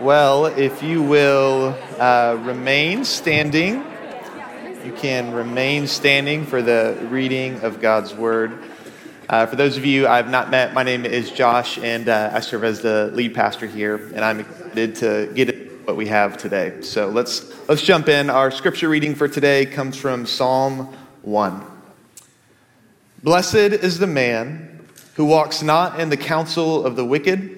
Well, if you will uh, remain standing, you can remain standing for the reading of God's Word. Uh, for those of you I've not met, my name is Josh, and uh, I serve as the lead pastor here, and I'm excited to get what we have today. So let's let's jump in. Our scripture reading for today comes from Psalm one. Blessed is the man who walks not in the counsel of the wicked,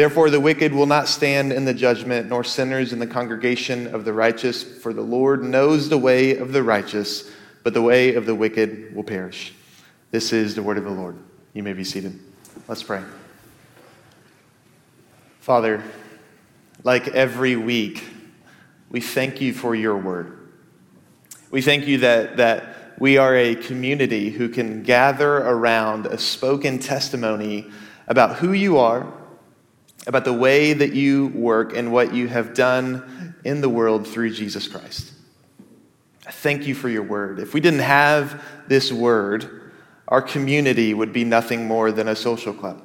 Therefore, the wicked will not stand in the judgment, nor sinners in the congregation of the righteous, for the Lord knows the way of the righteous, but the way of the wicked will perish. This is the word of the Lord. You may be seated. Let's pray. Father, like every week, we thank you for your word. We thank you that, that we are a community who can gather around a spoken testimony about who you are about the way that you work and what you have done in the world through Jesus Christ. I thank you for your word. If we didn't have this word, our community would be nothing more than a social club.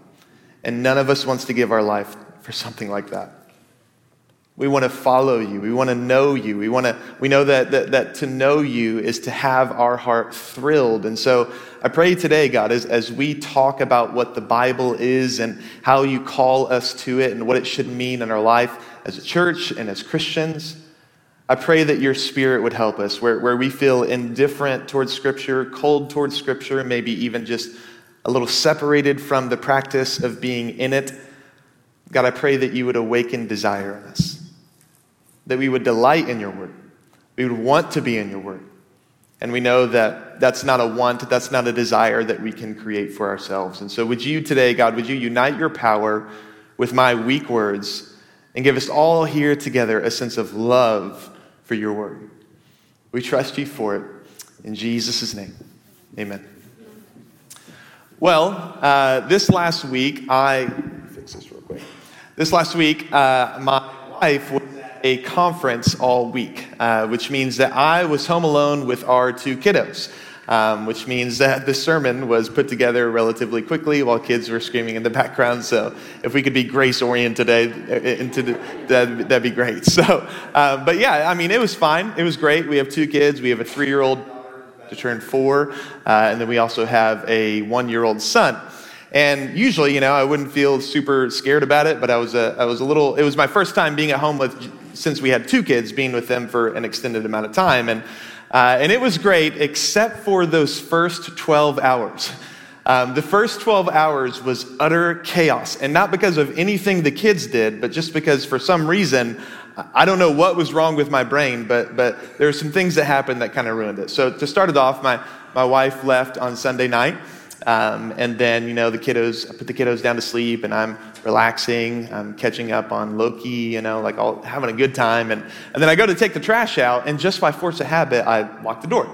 And none of us wants to give our life for something like that. We want to follow you. We want to know you. We want to, we know that, that, that to know you is to have our heart thrilled. And so I pray today, God, as, as we talk about what the Bible is and how you call us to it and what it should mean in our life as a church and as Christians, I pray that your spirit would help us where, where we feel indifferent towards Scripture, cold towards Scripture, maybe even just a little separated from the practice of being in it. God, I pray that you would awaken desire in us that we would delight in your word. We would want to be in your word. And we know that that's not a want, that's not a desire that we can create for ourselves. And so, would you today, God, would you unite your power with my weak words and give us all here together a sense of love for your word? We trust you for it. In Jesus' name, amen. Well, uh, this last week, I fix this real quick. This last week, uh, my wife was a conference all week, uh, which means that I was home alone with our two kiddos. Um, which means that the sermon was put together relatively quickly while kids were screaming in the background. So if we could be grace oriented today, uh, into the, that'd, that'd, be great. So, uh, but yeah, I mean, it was fine. It was great. We have two kids. We have a three year old to turn four, uh, and then we also have a one year old son. And usually, you know, I wouldn't feel super scared about it, but I was a, I was a little, it was my first time being at home with since we had two kids, being with them for an extended amount of time. And, uh, and it was great, except for those first 12 hours. Um, the first 12 hours was utter chaos. And not because of anything the kids did, but just because for some reason, I don't know what was wrong with my brain, but, but there were some things that happened that kind of ruined it. So to start it off, my, my wife left on Sunday night. Um, and then, you know, the kiddos, I put the kiddos down to sleep and I'm relaxing. I'm catching up on Loki, you know, like all, having a good time. And, and then I go to take the trash out, and just by force of habit, I lock the door.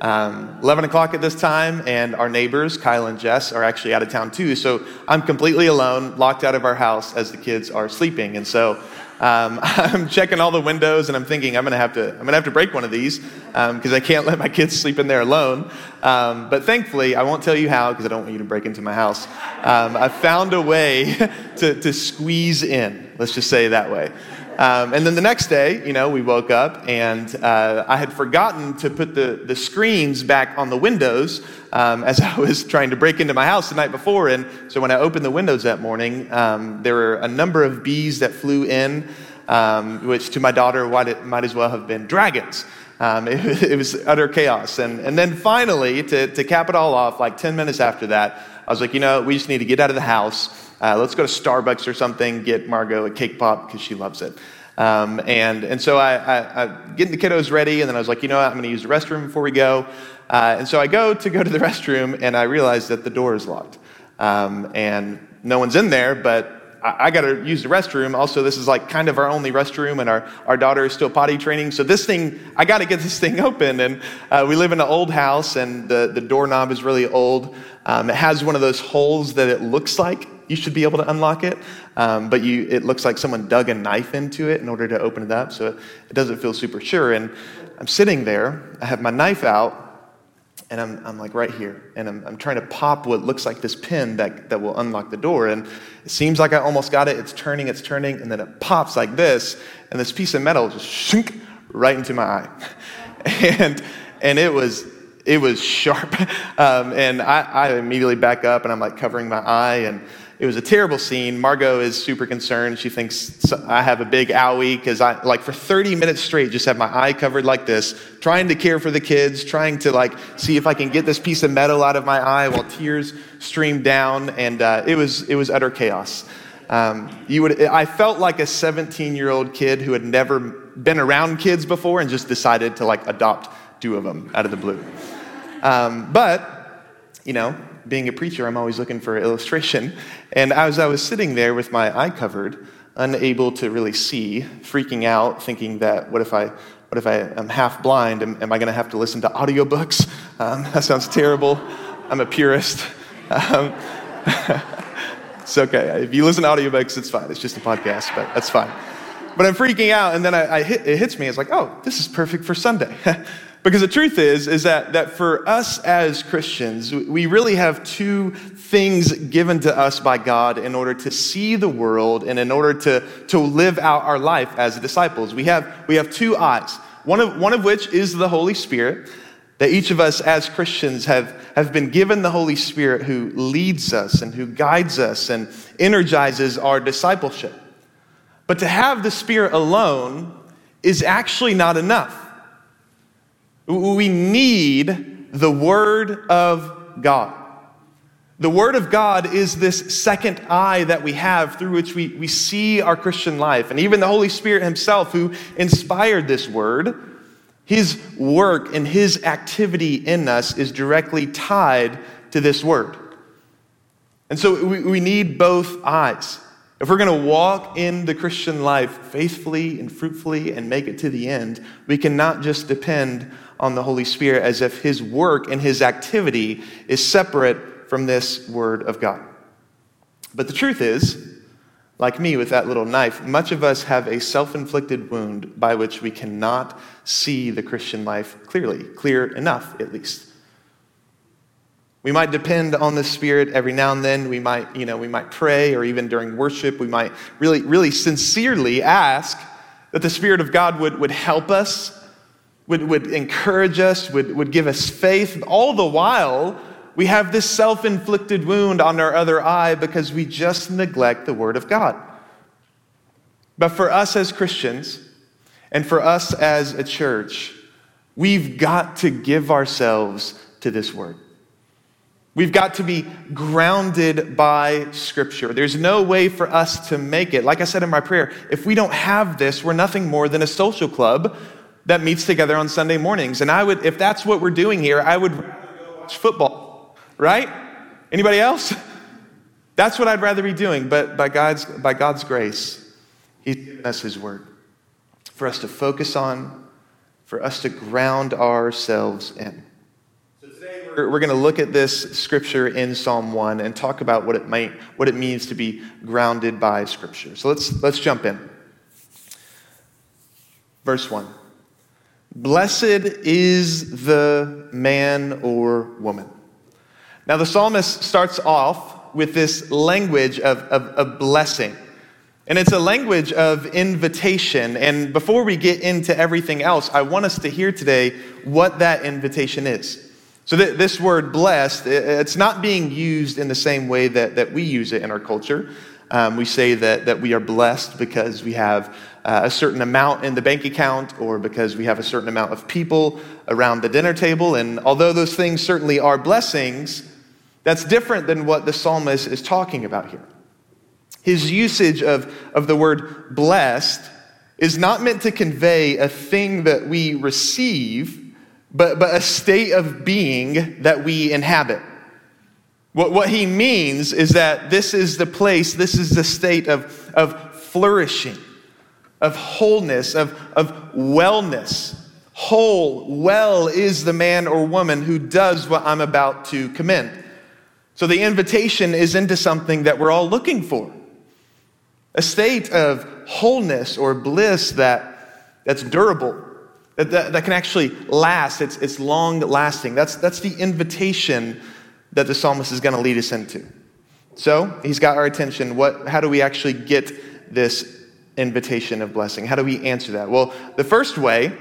Um, 11 o'clock at this time, and our neighbors, Kyle and Jess, are actually out of town too. So I'm completely alone, locked out of our house as the kids are sleeping. And so um, I'm checking all the windows and I'm thinking I'm gonna have to I'm gonna have to break one of these because um, I can't let my kids sleep in there alone. Um, but thankfully, I won't tell you how because I don't want you to break into my house. Um, I found a way to, to squeeze in. Let's just say that way. Um, and then the next day, you know, we woke up and uh, I had forgotten to put the, the screens back on the windows um, as I was trying to break into my house the night before. And so when I opened the windows that morning, um, there were a number of bees that flew in, um, which to my daughter might, might as well have been dragons. Um, it, it, was utter chaos. And, and then finally, to, to cap it all off, like 10 minutes after that, I was like, you know, we just need to get out of the house. Uh, let's go to Starbucks or something, get Margot a cake pop because she loves it. Um, and, and so I, I, I get the kiddos ready, and then I was like, you know what, I'm going to use the restroom before we go. Uh, and so I go to go to the restroom, and I realize that the door is locked. Um, and no one's in there, but I, I got to use the restroom. Also, this is like kind of our only restroom, and our, our daughter is still potty training. So, this thing, I got to get this thing open. And uh, we live in an old house, and the, the doorknob is really old. Um, it has one of those holes that it looks like you should be able to unlock it, um, but you, it looks like someone dug a knife into it in order to open it up, so it, doesn't feel super sure. And I'm sitting there, I have my knife out, and I'm, I'm like right here, and I'm, I'm trying to pop what looks like this pin that, that will unlock the door. And it seems like I almost got it. It's turning, it's turning, and then it pops like this, and this piece of metal just shink right into my eye. and, and it was it was sharp. Um, and I, I, immediately back up and I'm like covering my eye. And it was a terrible scene. Margot is super concerned. She thinks I have a big owie because I, like, for 30 minutes straight, just have my eye covered like this, trying to care for the kids, trying to, like, see if I can get this piece of metal out of my eye while tears stream down. And uh, it, was, it was utter chaos. Um, you would, I felt like a 17 year old kid who had never been around kids before and just decided to, like, adopt two of them out of the blue. Um, but, you know, being a preacher, I'm always looking for illustration. And as I was sitting there with my eye covered, unable to really see, freaking out, thinking that what if I what if I am half blind? Am, am I going to have to listen to audiobooks? Um, that sounds terrible. I'm a purist. Um, it's okay. If you listen to audiobooks, it's fine. It's just a podcast, but that's fine. But I'm freaking out, and then I, I hit, it hits me. It's like, oh, this is perfect for Sunday. Because the truth is, is that, that for us as Christians, we really have two things given to us by God in order to see the world and in order to, to live out our life as disciples. We have, we have two eyes, one of, one of which is the Holy Spirit, that each of us as Christians have, have been given the Holy Spirit who leads us and who guides us and energizes our discipleship. But to have the Spirit alone is actually not enough. We need the Word of God. The Word of God is this second eye that we have through which we, we see our Christian life. And even the Holy Spirit Himself, who inspired this Word, His work and His activity in us is directly tied to this Word. And so we, we need both eyes. If we're going to walk in the Christian life faithfully and fruitfully and make it to the end, we cannot just depend on the Holy Spirit as if his work and his activity is separate from this word of God. But the truth is, like me with that little knife, much of us have a self inflicted wound by which we cannot see the Christian life clearly, clear enough at least. We might depend on the Spirit every now and then. We might, you know, we might pray or even during worship, we might really, really sincerely ask that the Spirit of God would, would help us would, would encourage us, would, would give us faith. All the while, we have this self inflicted wound on our other eye because we just neglect the Word of God. But for us as Christians, and for us as a church, we've got to give ourselves to this Word. We've got to be grounded by Scripture. There's no way for us to make it. Like I said in my prayer, if we don't have this, we're nothing more than a social club that meets together on Sunday mornings. And I would, if that's what we're doing here, I would watch football, right? Anybody else? That's what I'd rather be doing. But by God's, by God's grace, He's given us His word for us to focus on, for us to ground ourselves in. So today we're, we're going to look at this scripture in Psalm 1 and talk about what it might, what it means to be grounded by scripture. So let's, let's jump in. Verse 1. Blessed is the man or woman. Now, the psalmist starts off with this language of, of, of, blessing. And it's a language of invitation. And before we get into everything else, I want us to hear today what that invitation is. So, th- this word blessed, it's not being used in the same way that, that we use it in our culture. Um, we say that, that we are blessed because we have uh, a certain amount in the bank account or because we have a certain amount of people around the dinner table. And although those things certainly are blessings, that's different than what the psalmist is talking about here. His usage of, of the word blessed is not meant to convey a thing that we receive, but, but a state of being that we inhabit. What, what he means is that this is the place, this is the state of, of flourishing, of wholeness, of, of wellness. Whole, well is the man or woman who does what I'm about to commend. So the invitation is into something that we're all looking for a state of wholeness or bliss that, that's durable, that, that, that can actually last, it's, it's long lasting. That's, that's the invitation that the psalmist is going to lead us into. So he's got our attention. What, how do we actually get this invitation of blessing? How do we answer that? Well, the first way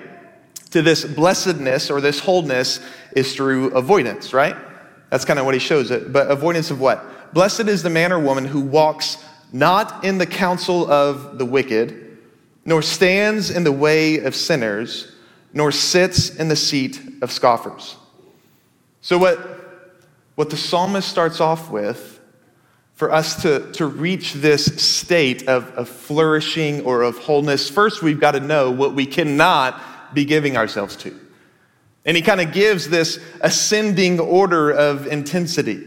to this blessedness or this wholeness is through avoidance, right? That's kind of what he shows it. But avoidance of what? Blessed is the man or woman who walks not in the counsel of the wicked, nor stands in the way of sinners, nor sits in the seat of scoffers. So, what, what the psalmist starts off with for us to, to reach this state of, of flourishing or of wholeness, first we've got to know what we cannot be giving ourselves to. And he kind of gives this ascending order of intensity,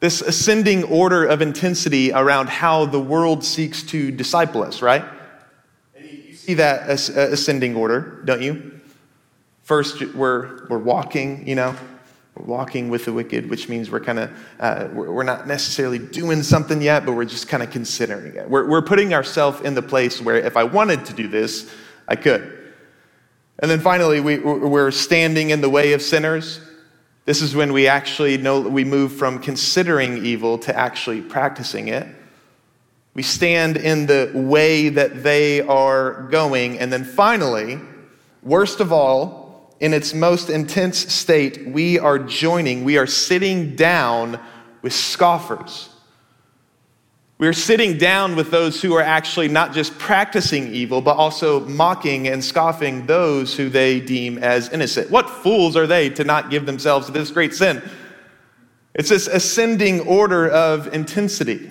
this ascending order of intensity around how the world seeks to disciple us, right? You see that uh, ascending order, don't you? First, we're, we're walking, you know, walking with the wicked, which means we're kind of, uh, we're not necessarily doing something yet, but we're just kind of considering it. We're, we're putting ourselves in the place where if I wanted to do this, I could. And then finally, we, we're standing in the way of sinners. This is when we actually know we move from considering evil to actually practicing it. We stand in the way that they are going. And then finally, worst of all, in its most intense state, we are joining, we are sitting down with scoffers. We're sitting down with those who are actually not just practicing evil, but also mocking and scoffing those who they deem as innocent. What fools are they to not give themselves to this great sin? It's this ascending order of intensity.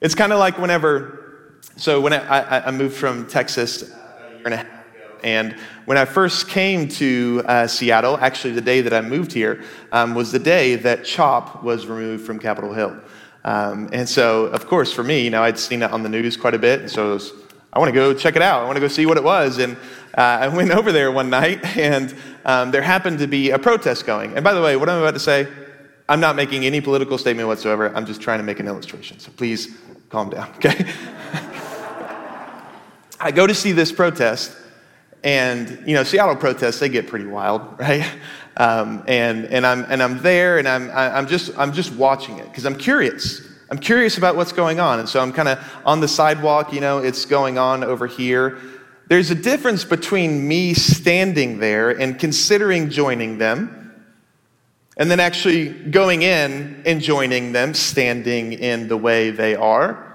It's kind of like whenever, so when I, I, moved from Texas a year and a half and when I first came to uh, Seattle, actually the day that I moved here um, was the day that CHOP was removed from Capitol Hill. Um, and so, of course, for me, you know, I'd seen it on the news quite a bit, and so was, I want to go check it out. I want to go see what it was. And uh, I went over there one night, and um, there happened to be a protest going. And by the way, what I'm about to say, I'm not making any political statement whatsoever. I'm just trying to make an illustration. So please calm down, okay? I go to see this protest, and you know, Seattle protests they get pretty wild, right? Um, and, and, I'm, and I'm there and I'm, I'm, just, I'm just watching it because I'm curious. I'm curious about what's going on. And so I'm kind of on the sidewalk, you know, it's going on over here. There's a difference between me standing there and considering joining them and then actually going in and joining them, standing in the way they are,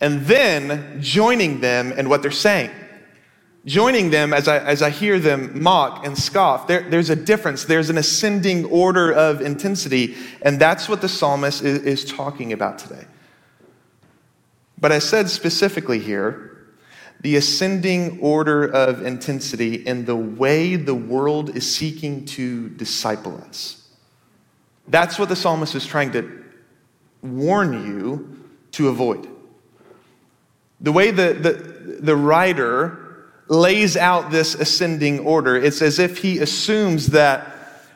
and then joining them in what they're saying joining them as I, as I hear them mock and scoff, there, there's a difference. There's an ascending order of intensity, and that's what the psalmist is, is talking about today. But I said specifically here, the ascending order of intensity in the way the world is seeking to disciple us. That's what the psalmist is trying to warn you to avoid. The way the, the, the writer lays out this ascending order. It's as if he assumes that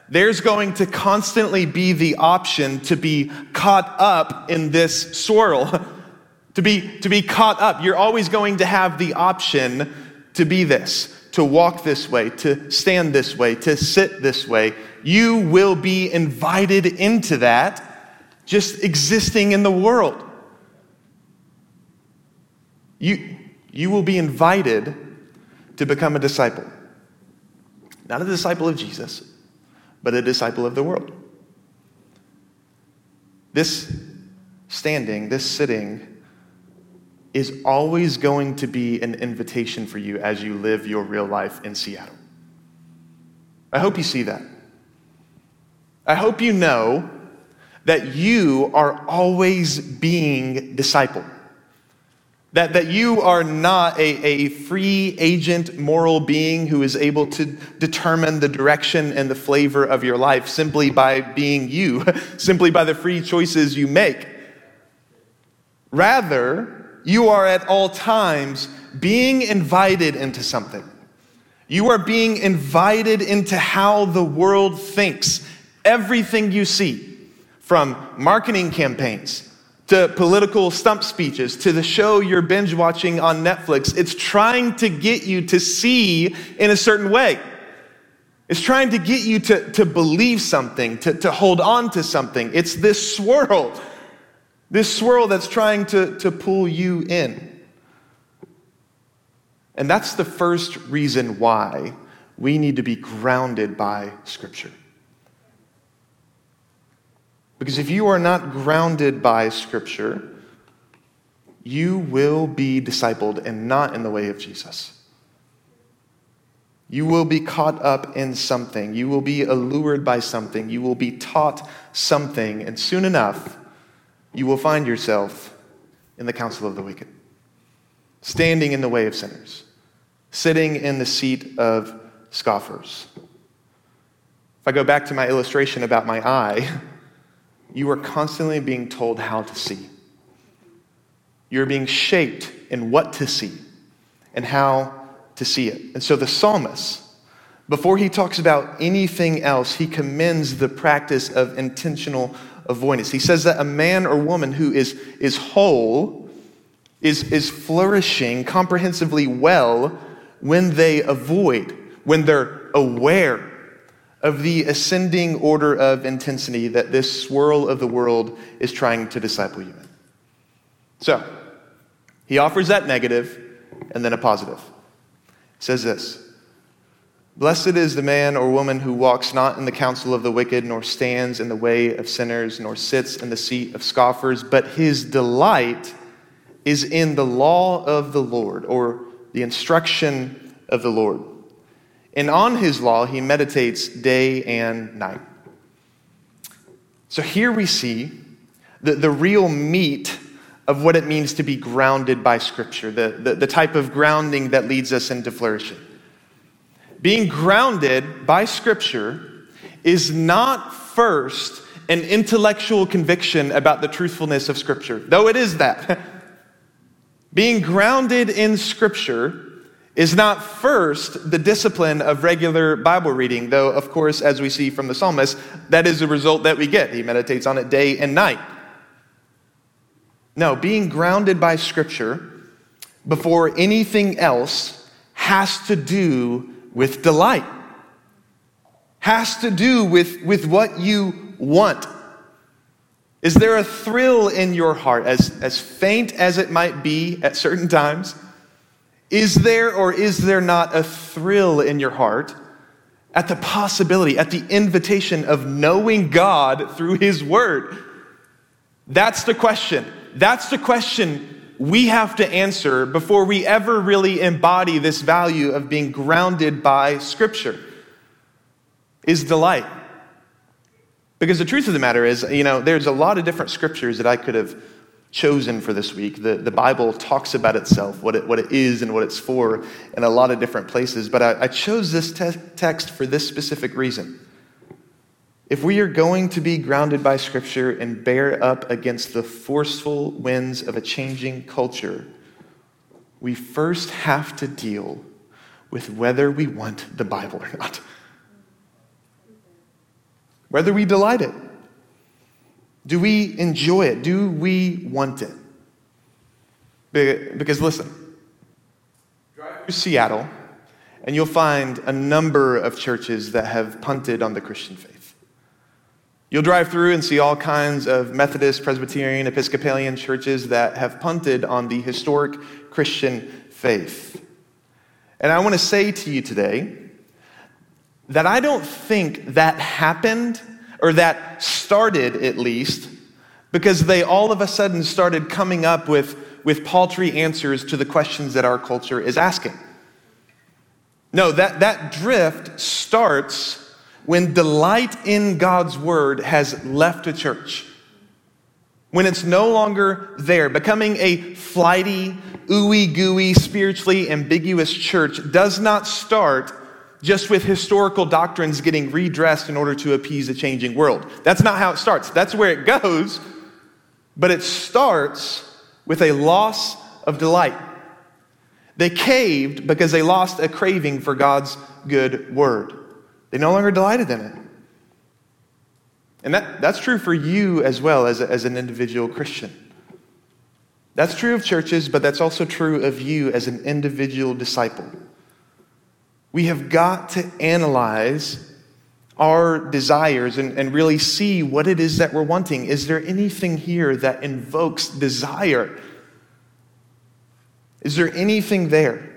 there's going to constantly be the option to be caught up in this swirl, to, be, to be caught up. You're always going to have the option to be this, to walk this way, to stand this way, to sit this way. You will be invited into that just existing in the world. You, you will be invited to become a disciple. Not a disciple of Jesus, but a disciple of the world. This standing, this sitting, is always going to be an invitation for you as you live your real life in Seattle. I hope you see that. I hope you know that you are always being discipled. That, that you are not a, a free agent moral being who is able to determine the direction and the flavor of your life simply by being you, simply by the free choices you make. Rather, you are at all times being invited into something. You are being invited into how the world thinks. Everything you see, from marketing campaigns to political stump speeches, to the show you're binge watching on Netflix. It's trying to get you to see in a certain way. It's trying to get you to, to believe something, to, to hold on to something. It's this swirl, this swirl that's trying to, to pull you in. And that's the first reason why we need to be grounded by Scripture. Because if you are not grounded by Scripture, you will be discipled and not in the way of Jesus. You will be caught up in something. You will be allured by something. You will be taught something. And soon enough, you will find yourself in the council of the wicked, standing in the way of sinners, sitting in the seat of scoffers. If I go back to my illustration about my eye, you are constantly being told how to see. You're being shaped in what to see and how to see it. And so the psalmist, before he talks about anything else, he commends the practice of intentional avoidance. He says that a man or woman who is, is whole is, is flourishing comprehensively well when they avoid, when they're aware of the ascending order of intensity that this swirl of the world is trying to disciple you in. So, he offers that negative and then a positive. Says this Blessed is the man or woman who walks not in the counsel of the wicked, nor stands in the way of sinners, nor sits in the seat of scoffers, but his delight is in the law of the Lord, or the instruction of the Lord and on his law he meditates day and night. So here we see the, the real meat of what it means to be grounded by Scripture, the, the, the type of grounding that leads us into flourishing. Being grounded by Scripture is not first an intellectual conviction about the truthfulness of Scripture, though it is that. Being grounded in Scripture is not first the discipline of regular Bible reading, though, of course, as we see from the psalmist, that is the result that we get. He meditates on it day and night. No, being grounded by Scripture before anything else has to do with delight, has to do with, with what you want. Is there a thrill in your heart, as, as faint as it might be at certain times? Is there or is there not a thrill in your heart at the possibility, at the invitation of knowing God through His Word? That's the question. That's the question we have to answer before we ever really embody this value of being grounded by Scripture. Is delight. Because the truth of the matter is, you know, there's a lot of different scriptures that I could have chosen for this week. The, the Bible talks about itself, what it, what it is and what it's for, in a lot of different places. But I, I chose this te- text for this specific reason. If we are going to be grounded by Scripture and bear up against the forceful winds of a changing culture, we first have to deal with whether we want the Bible or not. Whether we delight it. Do we enjoy it? Do we want it? Because listen, drive through Seattle, and you'll find a number of churches that have punted on the Christian faith. You'll drive through and see all kinds of Methodist, Presbyterian, Episcopalian churches that have punted on the historic Christian faith. And I want to say to you today that I don't think that happened or that started at least, because they all of a sudden started coming up with, with paltry answers to the questions that our culture is asking. No, that, that drift starts when delight in God's word has left a church. when it's no longer there, becoming a flighty, ooey gooey, spiritually ambiguous church does not start just with historical doctrines getting redressed in order to appease a changing world. That's not how it starts. That's where it goes, but it starts with a loss of delight. They caved because they lost a craving for God's good word. They no longer delighted in it. And that, that's true for you as well as, a, as an individual Christian. That's true of churches, but that's also true of you as an individual disciple. We have got to analyze our desires and, and really see what it is that we're wanting. Is there anything here that invokes desire? Is there anything there?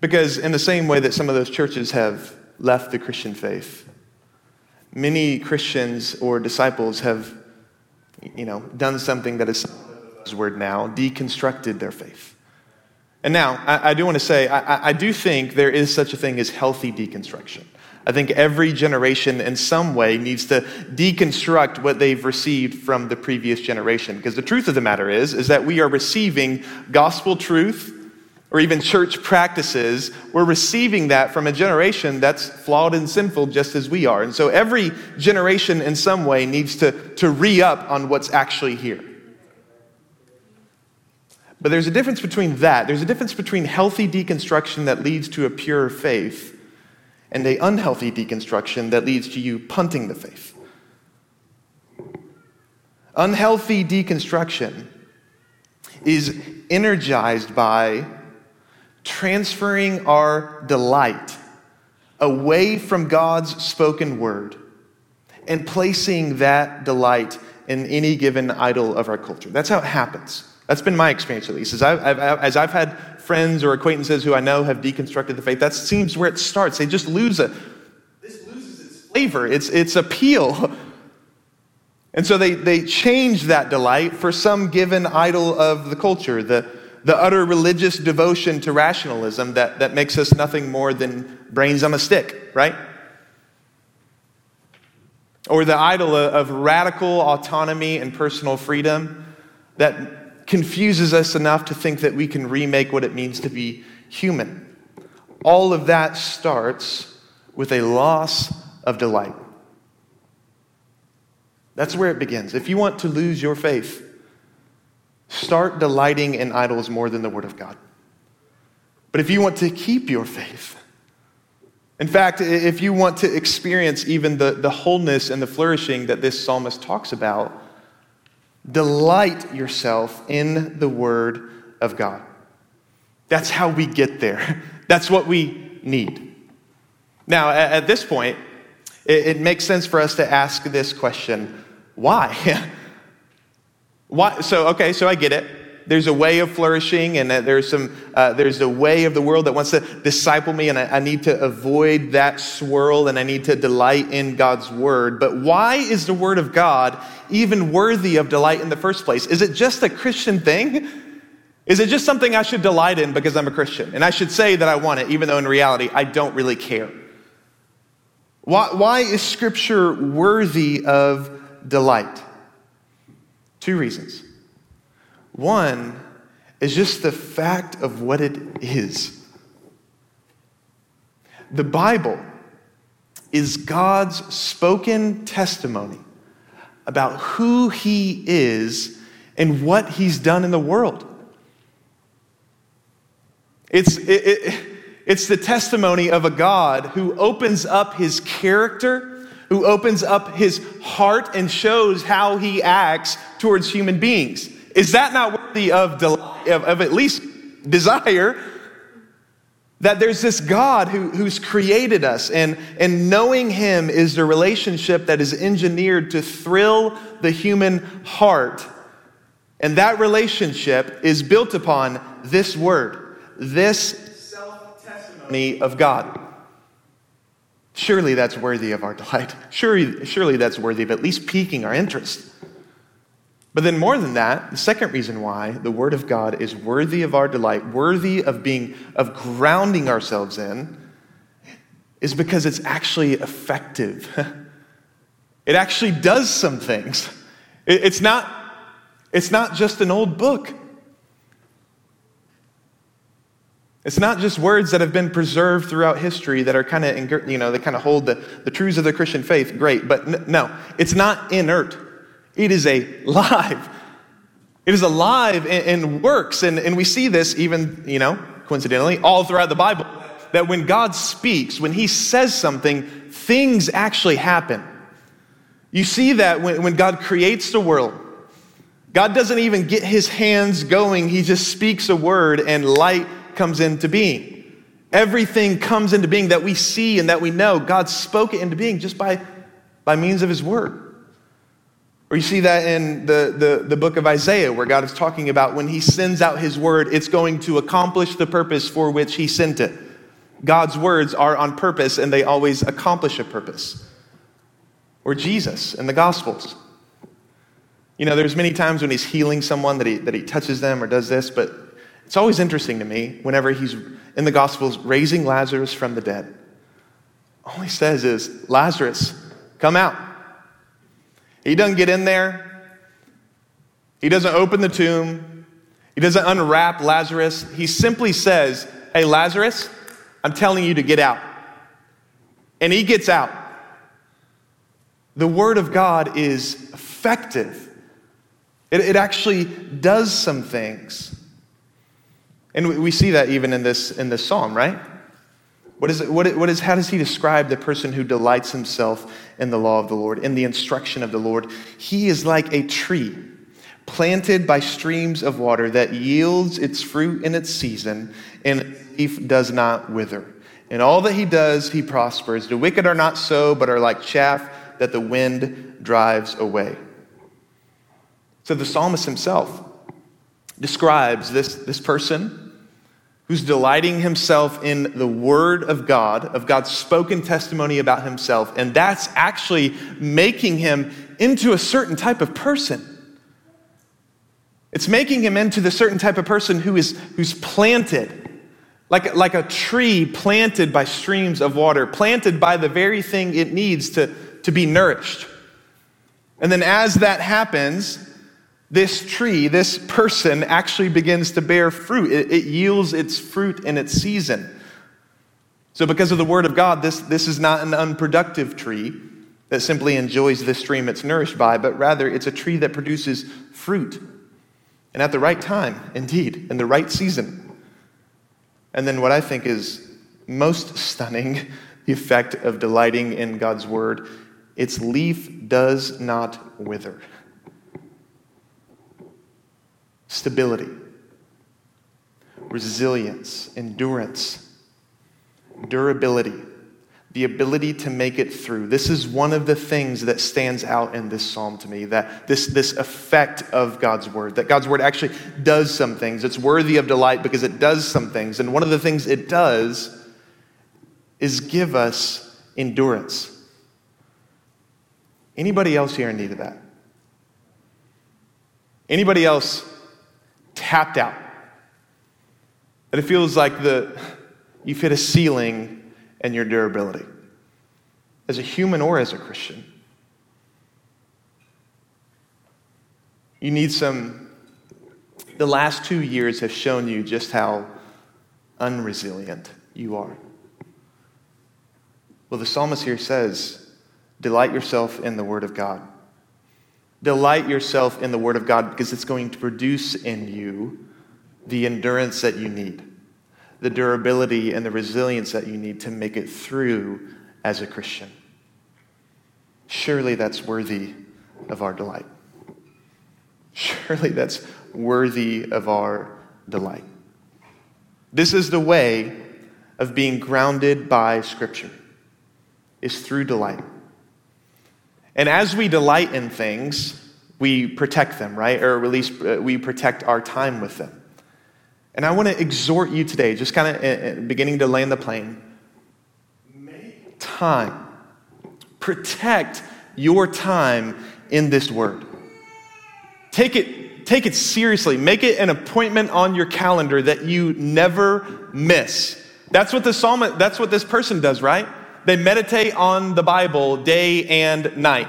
Because, in the same way that some of those churches have left the Christian faith, many Christians or disciples have, you know, done something that is word now, deconstructed their faith. And now, I, I do want to say, I, I do think there is such a thing as healthy deconstruction. I think every generation in some way needs to deconstruct what they've received from the previous generation. Because the truth of the matter is, is that we are receiving gospel truth or even church practices. We're receiving that from a generation that's flawed and sinful just as we are. And so every generation in some way needs to, to re up on what's actually here. But there's a difference between that. There's a difference between healthy deconstruction that leads to a pure faith and a unhealthy deconstruction that leads to you punting the faith. Unhealthy deconstruction is energized by transferring our delight away from God's spoken word and placing that delight in any given idol of our culture. That's how it happens. That's been my experience, at least. As I've, I've, as I've had friends or acquaintances who I know have deconstructed the faith, that seems where it starts. They just lose a, this loses its flavor, its, its appeal. And so they, they change that delight for some given idol of the culture, the, the utter religious devotion to rationalism that, that makes us nothing more than brains on a stick, right? Or the idol of radical autonomy and personal freedom that confuses us enough to think that we can remake what it means to be human. All of that starts with a loss of delight. That's where it begins. If you want to lose your faith, start delighting in idols more than the Word of God. But if you want to keep your faith, in fact, if you want to experience even the, the wholeness and the flourishing that this psalmist talks about, Delight yourself in the Word of God. That's how we get there. That's what we need. Now, at, this point, it, makes sense for us to ask this question why? why? So, okay, so I get it there's a way of flourishing and there's some uh, there's a way of the world that wants to disciple me and I, I need to avoid that swirl and i need to delight in god's word. But why is the word of god even worthy of delight in the first place? Is it just a christian thing? Is it just something i should delight in because i'm a christian? And i should say that i want it even though in reality i don't really care. Why, why is scripture worthy of delight? Two reasons one is just the fact of what it is. The Bible is God's spoken testimony about who He is and what He's done in the world. It's, it, it, it's the testimony of a God who opens up His character, who opens up His heart and shows how He acts towards human beings. Is that not worthy of, of, of at least desire? That there's this God who, who's created us, and, and knowing Him is the relationship that is engineered to thrill the human heart. And that relationship is built upon this word, this self testimony of God. Surely that's worthy of our delight. Surely, surely that's worthy of at least piquing our interest. But then, more than that, the second reason why the Word of God is worthy of our delight, worthy of being, of grounding ourselves in, is because it's actually effective. it actually does some things. It's not, it's not just an old book. It's not just words that have been preserved throughout history that are kind of, you know, that kind of hold the, the truths of the Christian faith. Great. But no, it's not inert. It is a live. It is alive and, and works. And, and we see this even, you know, coincidentally, all throughout the Bible. That when God speaks, when He says something, things actually happen. You see that when, when God creates the world. God doesn't even get His hands going, He just speaks a word and light comes into being. Everything comes into being that we see and that we know. God spoke it into being just by, by means of his word. Or you see that in the, the, the book of Isaiah, where God is talking about when he sends out his word, it's going to accomplish the purpose for which he sent it. God's words are on purpose and they always accomplish a purpose. Or Jesus in the Gospels. You know, there's many times when he's healing someone that he, that he touches them or does this, but it's always interesting to me whenever he's in the Gospels raising Lazarus from the dead. All he says is, Lazarus, come out. He doesn't get in there, he doesn't open the tomb, he doesn't unwrap Lazarus. He simply says, Hey, Lazarus, I'm telling you to get out. And he gets out. The Word of God is effective, it, it actually does some things. And we see that even in this, in this psalm, right? What is, it, what, is, how does he describe the person who delights himself in the law of the Lord, in the instruction of the Lord? He is like a tree planted by streams of water that yields its fruit in its season, and its leaf does not wither. In all that he does, he prospers. The wicked are not so, but are like chaff that the wind drives away. So the psalmist himself describes this, this person who's delighting himself in the Word of God, of God's spoken testimony about himself, and that's actually making him into a certain type of person. It's making him into the certain type of person who is who's planted, like, like a tree planted by streams of water, planted by the very thing it needs to, to be nourished. And then as that happens, this tree, this person, actually begins to bear fruit. It, it, yields its fruit in its season. So, because of the word of God, this, this is not an unproductive tree that simply enjoys the stream it's nourished by, but rather it's a tree that produces fruit. And at the right time, indeed, in the right season. And then, what I think is most stunning the effect of delighting in God's word its leaf does not wither stability, resilience, endurance, durability, the ability to make it through. This is one of the things that stands out in this psalm to me that this, this effect of God's word, that God's word actually does some things. It's worthy of delight because it does some things. And one of the things it does is give us endurance. Anybody else here in need of that? Anybody else tapped out. And it feels like the, you've hit a ceiling in your durability, as a human or as a Christian. You need some, the last two years have shown you just how unresilient you are. Well, the psalmist here says, Delight yourself in the Word of God. Delight yourself in the Word of God because it's going to produce in you the endurance that you need, the durability and the resilience that you need to make it through as a Christian. Surely that's worthy of our delight. Surely that's worthy of our delight. This is the way of being grounded by Scripture, is through delight. And as we delight in things, we protect them, right? Or at least uh, we protect our time with them. And I want to exhort you today, just kind of uh, uh, beginning to land the plane. Make time. Protect your time in this word. Take it, take it seriously. Make it an appointment on your calendar that you never miss. That's what the psalmist, that's what this person does, right? They meditate on the Bible day and night.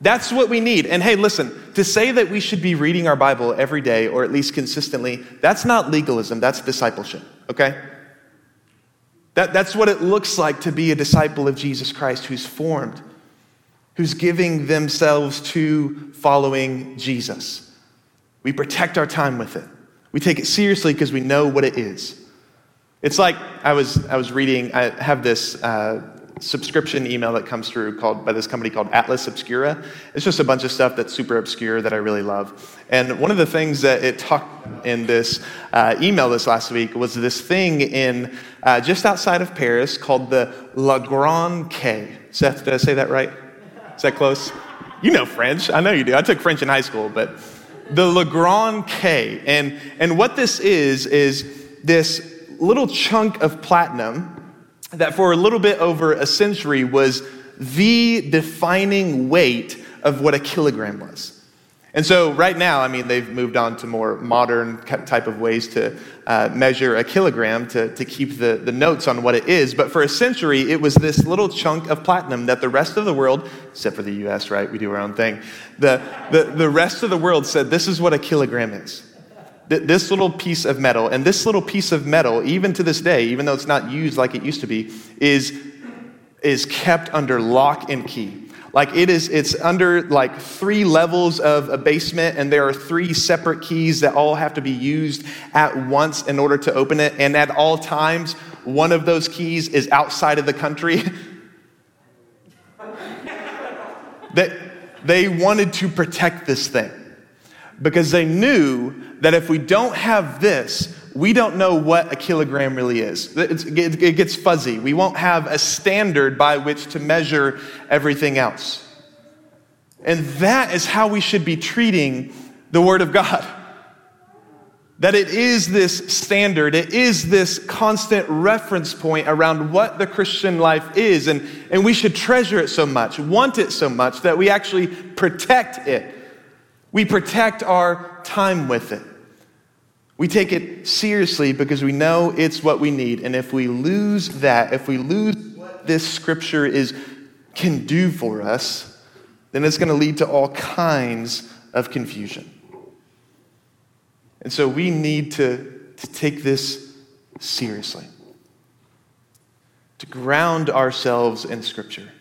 That's what we need. And hey, listen, to say that we should be reading our Bible every day or at least consistently, that's not legalism, that's discipleship, okay? That, that's what it looks like to be a disciple of Jesus Christ who's formed, who's giving themselves to following Jesus. We protect our time with it. We take it seriously because we know what it is. It's like I was, I was reading, I have this uh, subscription email that comes through called by this company called Atlas Obscura. It's just a bunch of stuff that's super obscure that I really love. And one of the things that it talked in this uh, email this last week was this thing in uh, just outside of Paris called the La Grande K. Seth, did I say that right? Is that close? You know French. I know you do. I took French in high school, but the La Grande K. And, and what this is, is this little chunk of platinum that for a little bit over a century was the defining weight of what a kilogram was. And so, right now, I mean, they've moved on to more modern type of ways to uh, measure a kilogram to, to keep the, the notes on what it is. But for a century, it was this little chunk of platinum that the rest of the world, except for the US, right? We do our own thing. The, the, the rest of the world said, this is what a kilogram is this little piece of metal, and this little piece of metal, even to this day, even though it's not used like it used to be, is, is kept under lock and key. Like it is, it's under like three levels of a basement, and there are three separate keys that all have to be used at once in order to open it. And at all times, one of those keys is outside of the country. that they wanted to protect this thing because they knew that if we don't have this, we don't know what a kilogram really is. it gets fuzzy. We won't have a standard by which to measure everything else. And that is how we should be treating the Word of God. That it is this standard, it is this constant reference point around what the Christian life is. And, and we should treasure it so much, want it so much, that we actually protect it we protect our time with it. We take it seriously because we know it's what we need. And if we lose that, if we lose what this scripture is can do for us, then it's going to lead to all kinds of confusion. And so we need to, to take this seriously, to ground ourselves in scripture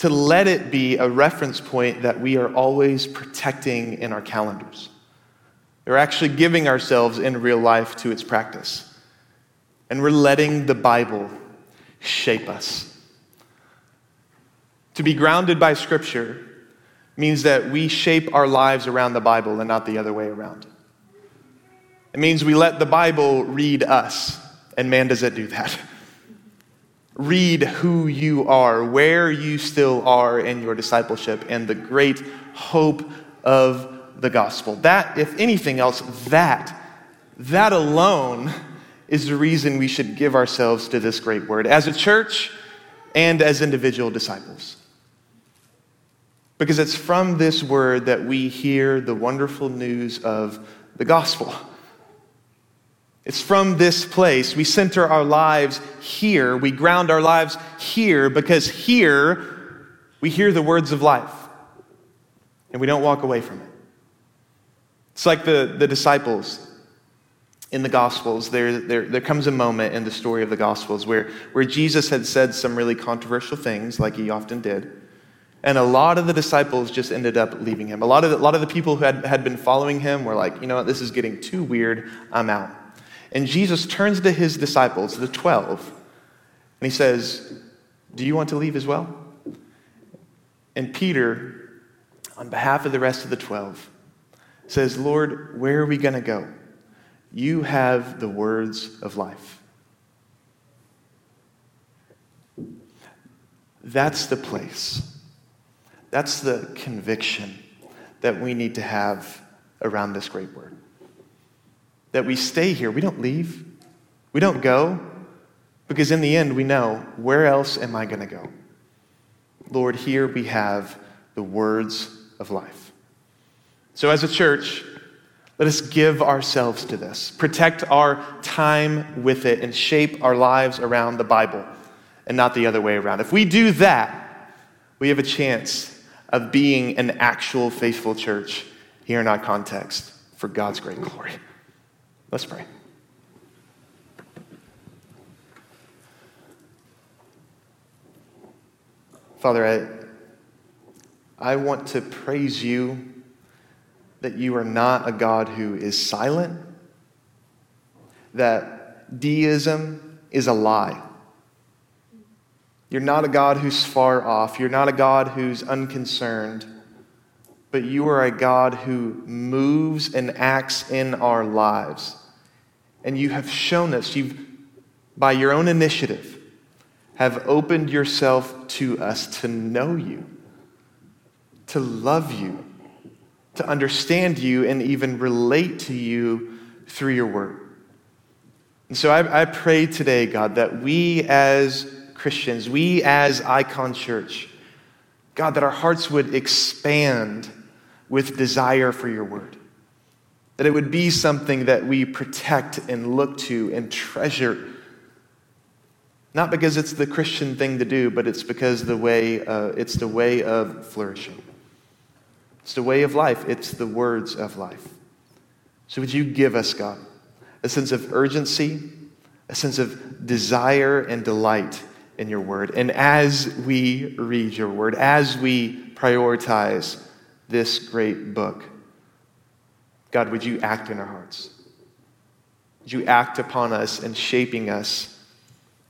to let it be a reference point that we are always protecting in our calendars. We're actually giving ourselves in real life to its practice. And we're letting the Bible shape us. To be grounded by Scripture means that we shape our lives around the Bible and not the other way around. It means we let the Bible read us. And man, does it do that. read who you are, where you still are in your discipleship, and the great hope of the gospel. That, if anything else, that, that alone is the reason we should give ourselves to this great word as a church and as individual disciples. Because it's from this word that we hear the wonderful news of the gospel. It's from this place. We center our lives here. We ground our lives here because here we hear the words of life and we don't walk away from it. It's like the, the disciples in the Gospels. There, there, there comes a moment in the story of the Gospels where, where Jesus had said some really controversial things, like he often did. And a lot of the disciples just ended up leaving him. A lot of the, a lot of the people who had, had been following him were like, you know what, this is getting too weird. I'm out. And Jesus turns to his disciples, the 12, and he says, Do you want to leave as well? And Peter, on behalf of the rest of the 12, says, Lord, where are we going to go? You have the words of life. That's the place. That's the conviction that we need to have around this great word that we stay here. We don't leave, we don't go, because in the end, we know where else am I going to go? Lord, here we have the words of life. So, as a church, let us give ourselves to this, protect our time with it, and shape our lives around the Bible and not the other way around. If we do that, we have a chance of being an actual faithful church here in our context for God's great glory. Let's pray. Father, I, I want to praise you that you are not a God who is silent, that deism is a lie. You're not a God who's far off. You're not a God who's unconcerned. But you are a God who moves and acts in our lives. And you have shown us, you've, by your own initiative, have opened yourself to us to know you, to love you, to understand you, and even relate to you through your word. And so I, I pray today, God, that we as Christians, we as Icon Church, God, that our hearts would expand with desire for your word. That it would be something that we protect and look to and treasure. Not because it's the Christian thing to do, but it's because the way, uh, it's the way of flourishing. It's the way of life. It's the words of life. So would you give us, God, a sense of urgency, a sense of desire and delight in your word. And as we read your word, as we prioritize this great book, God, would you act in our hearts? Would you act upon us and shaping us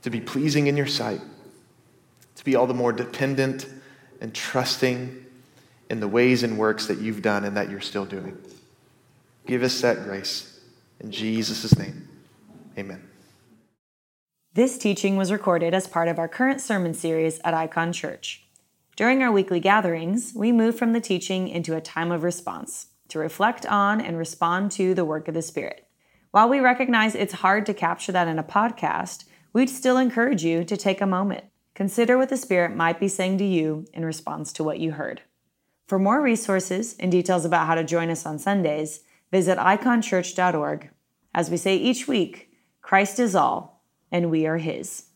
to be pleasing in your sight, to be all the more dependent and trusting in the ways and works that you've done and that you're still doing? Give us that grace. In Jesus' name, amen. This teaching was recorded as part of our current sermon series at Icon Church. During our weekly gatherings, we move from the teaching into a time of response to reflect on and respond to the work of the Spirit. While we recognize it's hard to capture that in a podcast, we'd still encourage you to take a moment. Consider what the Spirit might be saying to you in response to what you heard. For more resources and details about how to join us on Sundays, visit iconchurch.org. As we say each week, Christ is all and we are His.